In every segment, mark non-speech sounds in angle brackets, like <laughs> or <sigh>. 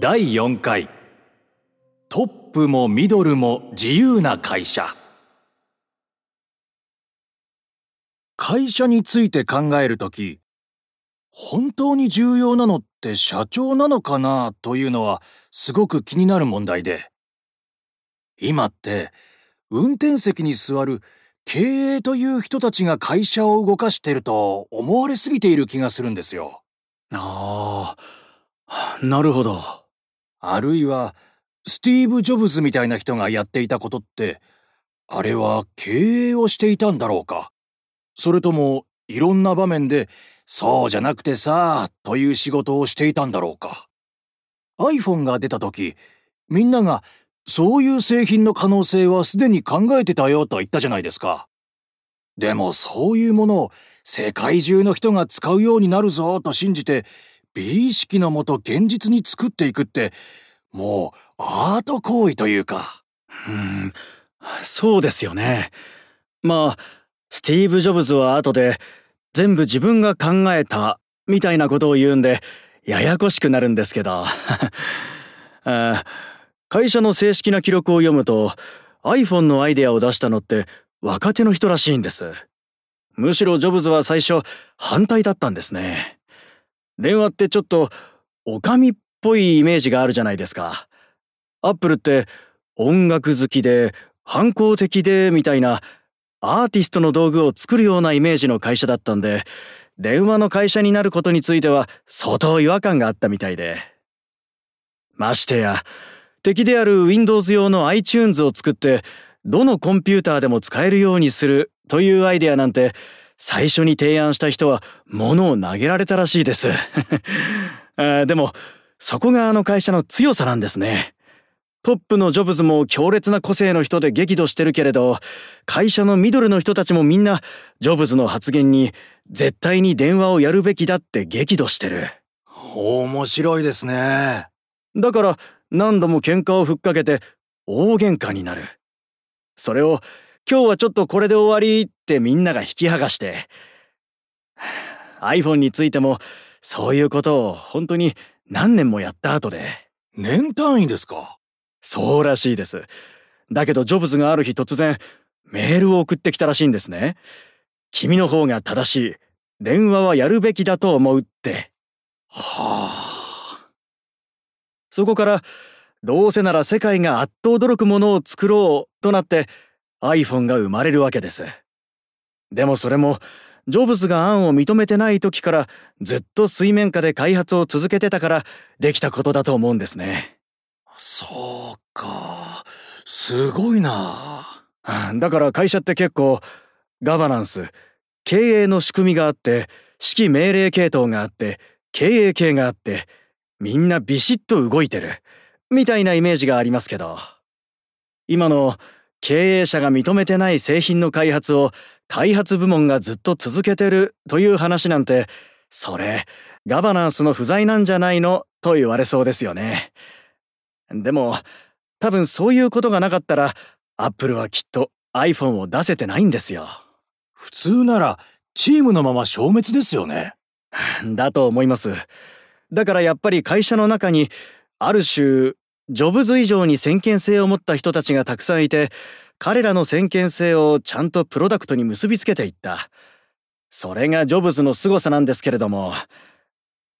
第4回トップもミドルも自由な会社会社について考えるとき本当に重要なのって社長なのかなというのはすごく気になる問題で今って運転席に座る経営という人たちが会社を動かしてると思われすぎている気がするんですよ。ああ、なるほど。あるいは、スティーブ・ジョブズみたいな人がやっていたことって、あれは経営をしていたんだろうかそれとも、いろんな場面で、そうじゃなくてさ、という仕事をしていたんだろうか iPhone が出た時、みんながそういう製品の可能性はすでに考えてたよと言ったじゃないですか。でもそういうものを世界中の人が使うようになるぞと信じて美意識のもと現実に作っていくってもうアート行為というか。うん、そうですよね。まあ、スティーブ・ジョブズは後で全部自分が考えたみたいなことを言うんでややこしくなるんですけど。<laughs> あ会社の正式な記録を読むと iPhone のアイデアを出したのって若手の人らしいんです。むしろジョブズは最初反対だったんですね。電話ってちょっとおかみっぽいイメージがあるじゃないですか。アップルって音楽好きで反抗的でみたいなアーティストの道具を作るようなイメージの会社だったんで電話の会社になることについては相当違和感があったみたいで。ましてや敵である Windows 用の iTunes を作ってどのコンピューターでも使えるようにするというアイデアなんて最初に提案した人は物を投げられたらしいです <laughs> でもそこがあの会社の強さなんですね。トップのジョブズも強烈な個性の人で激怒してるけれど会社のミドルの人たちもみんなジョブズの発言に絶対に電話をやるべきだって激怒してる。面白いですね。だから何度も喧嘩をふっかけて大喧嘩になる。それを今日はちょっとこれで終わりってみんなが引き剥がして。iPhone についてもそういうことを本当に何年もやった後で。年単位ですか？そうらしいです。だけどジョブズがある日突然メールを送ってきたらしいんですね。君の方が正しい。電話はやるべきだと思うって。はあ。そこからどうせなら世界があっと驚くものを作ろうとなって iPhone が生まれるわけです。でもそれもジョブズが案を認めてない時からずっと水面下で開発を続けてたからできたことだと思うんですね。そうか。すごいな。だから会社って結構ガバナンス、経営の仕組みがあって、指揮命令系統があって、経営系があって、みんなビシッと動いてる、みたいなイメージがありますけど、今の経営者が認めてない製品の開発を開発部門がずっと続けてるという話なんて、それ、ガバナンスの不在なんじゃないのと言われそうですよね。でも、多分そういうことがなかったら、アップルはきっと iPhone を出せてないんですよ。普通なら、チームのまま消滅ですよね。<laughs> だと思います。だからやっぱり会社の中にある種ジョブズ以上に先見性を持った人たちがたくさんいて彼らの先見性をちゃんとプロダクトに結びつけていった。それがジョブズの凄さなんですけれども。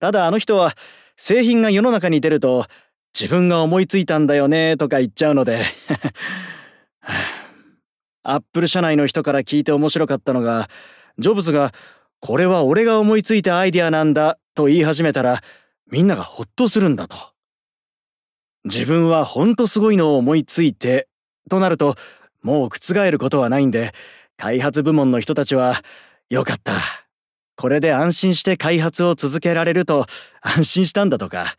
ただあの人は製品が世の中に出ると自分が思いついたんだよねとか言っちゃうので。<laughs> アップル社内の人から聞いて面白かったのがジョブズがこれは俺が思いついたアイデアなんだと言い始めたらみんながほっとするんだと。自分はほんとすごいのを思いついてとなるともう覆ることはないんで開発部門の人たちはよかった。これで安心して開発を続けられると安心したんだとか。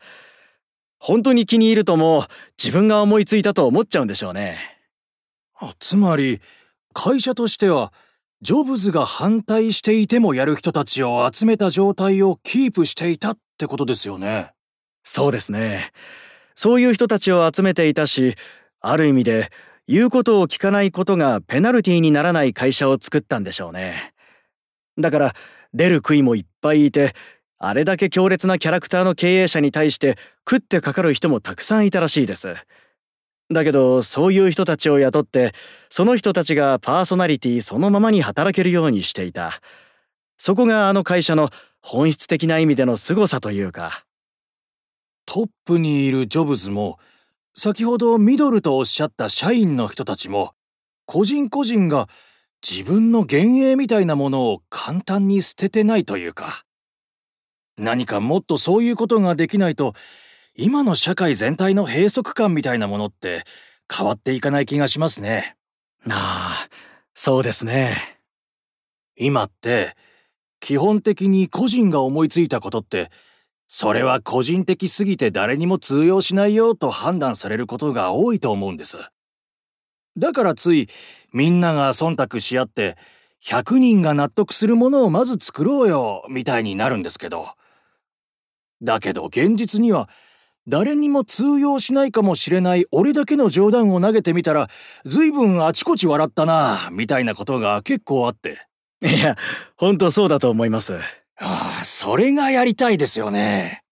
本当に気に入るともう自分が思いついたと思っちゃうんでしょうね。あつまり会社としてはジョブズが反対していてもやる人たちを集めた状態をキープしていたってことですよね。そうですね。そういう人たちを集めていたし、ある意味で言うことを聞かないことがペナルティにならない会社を作ったんでしょうね。だから出る杭もいっぱいいて、あれだけ強烈なキャラクターの経営者に対して食ってかかる人もたくさんいたらしいです。だけど、そういう人たちを雇って、その人たちがパーソナリティそのままに働けるようにしていた。そこがあの会社の本質的な意味での凄さというか。トップにいるジョブズも、先ほどミドルとおっしゃった社員の人たちも、個人個人が自分の幻影みたいなものを簡単に捨ててないというか。何かもっとそういうことができないと、今の社会全体の閉塞感みたいなものって変わっていかない気がしますね。ああ、そうですね。今って、基本的に個人が思いついたことって、それは個人的すぎて誰にも通用しないよと判断されることが多いと思うんです。だからついみんなが忖度し合って100人が納得するものをまず作ろうよみたいになるんですけど。だけど現実には誰にも通用しないかもしれない俺だけの冗談を投げてみたら随分あちこち笑ったなみたいなことが結構あって。いや、ほんとそうだと思います。ああ、それがやりたいですよね。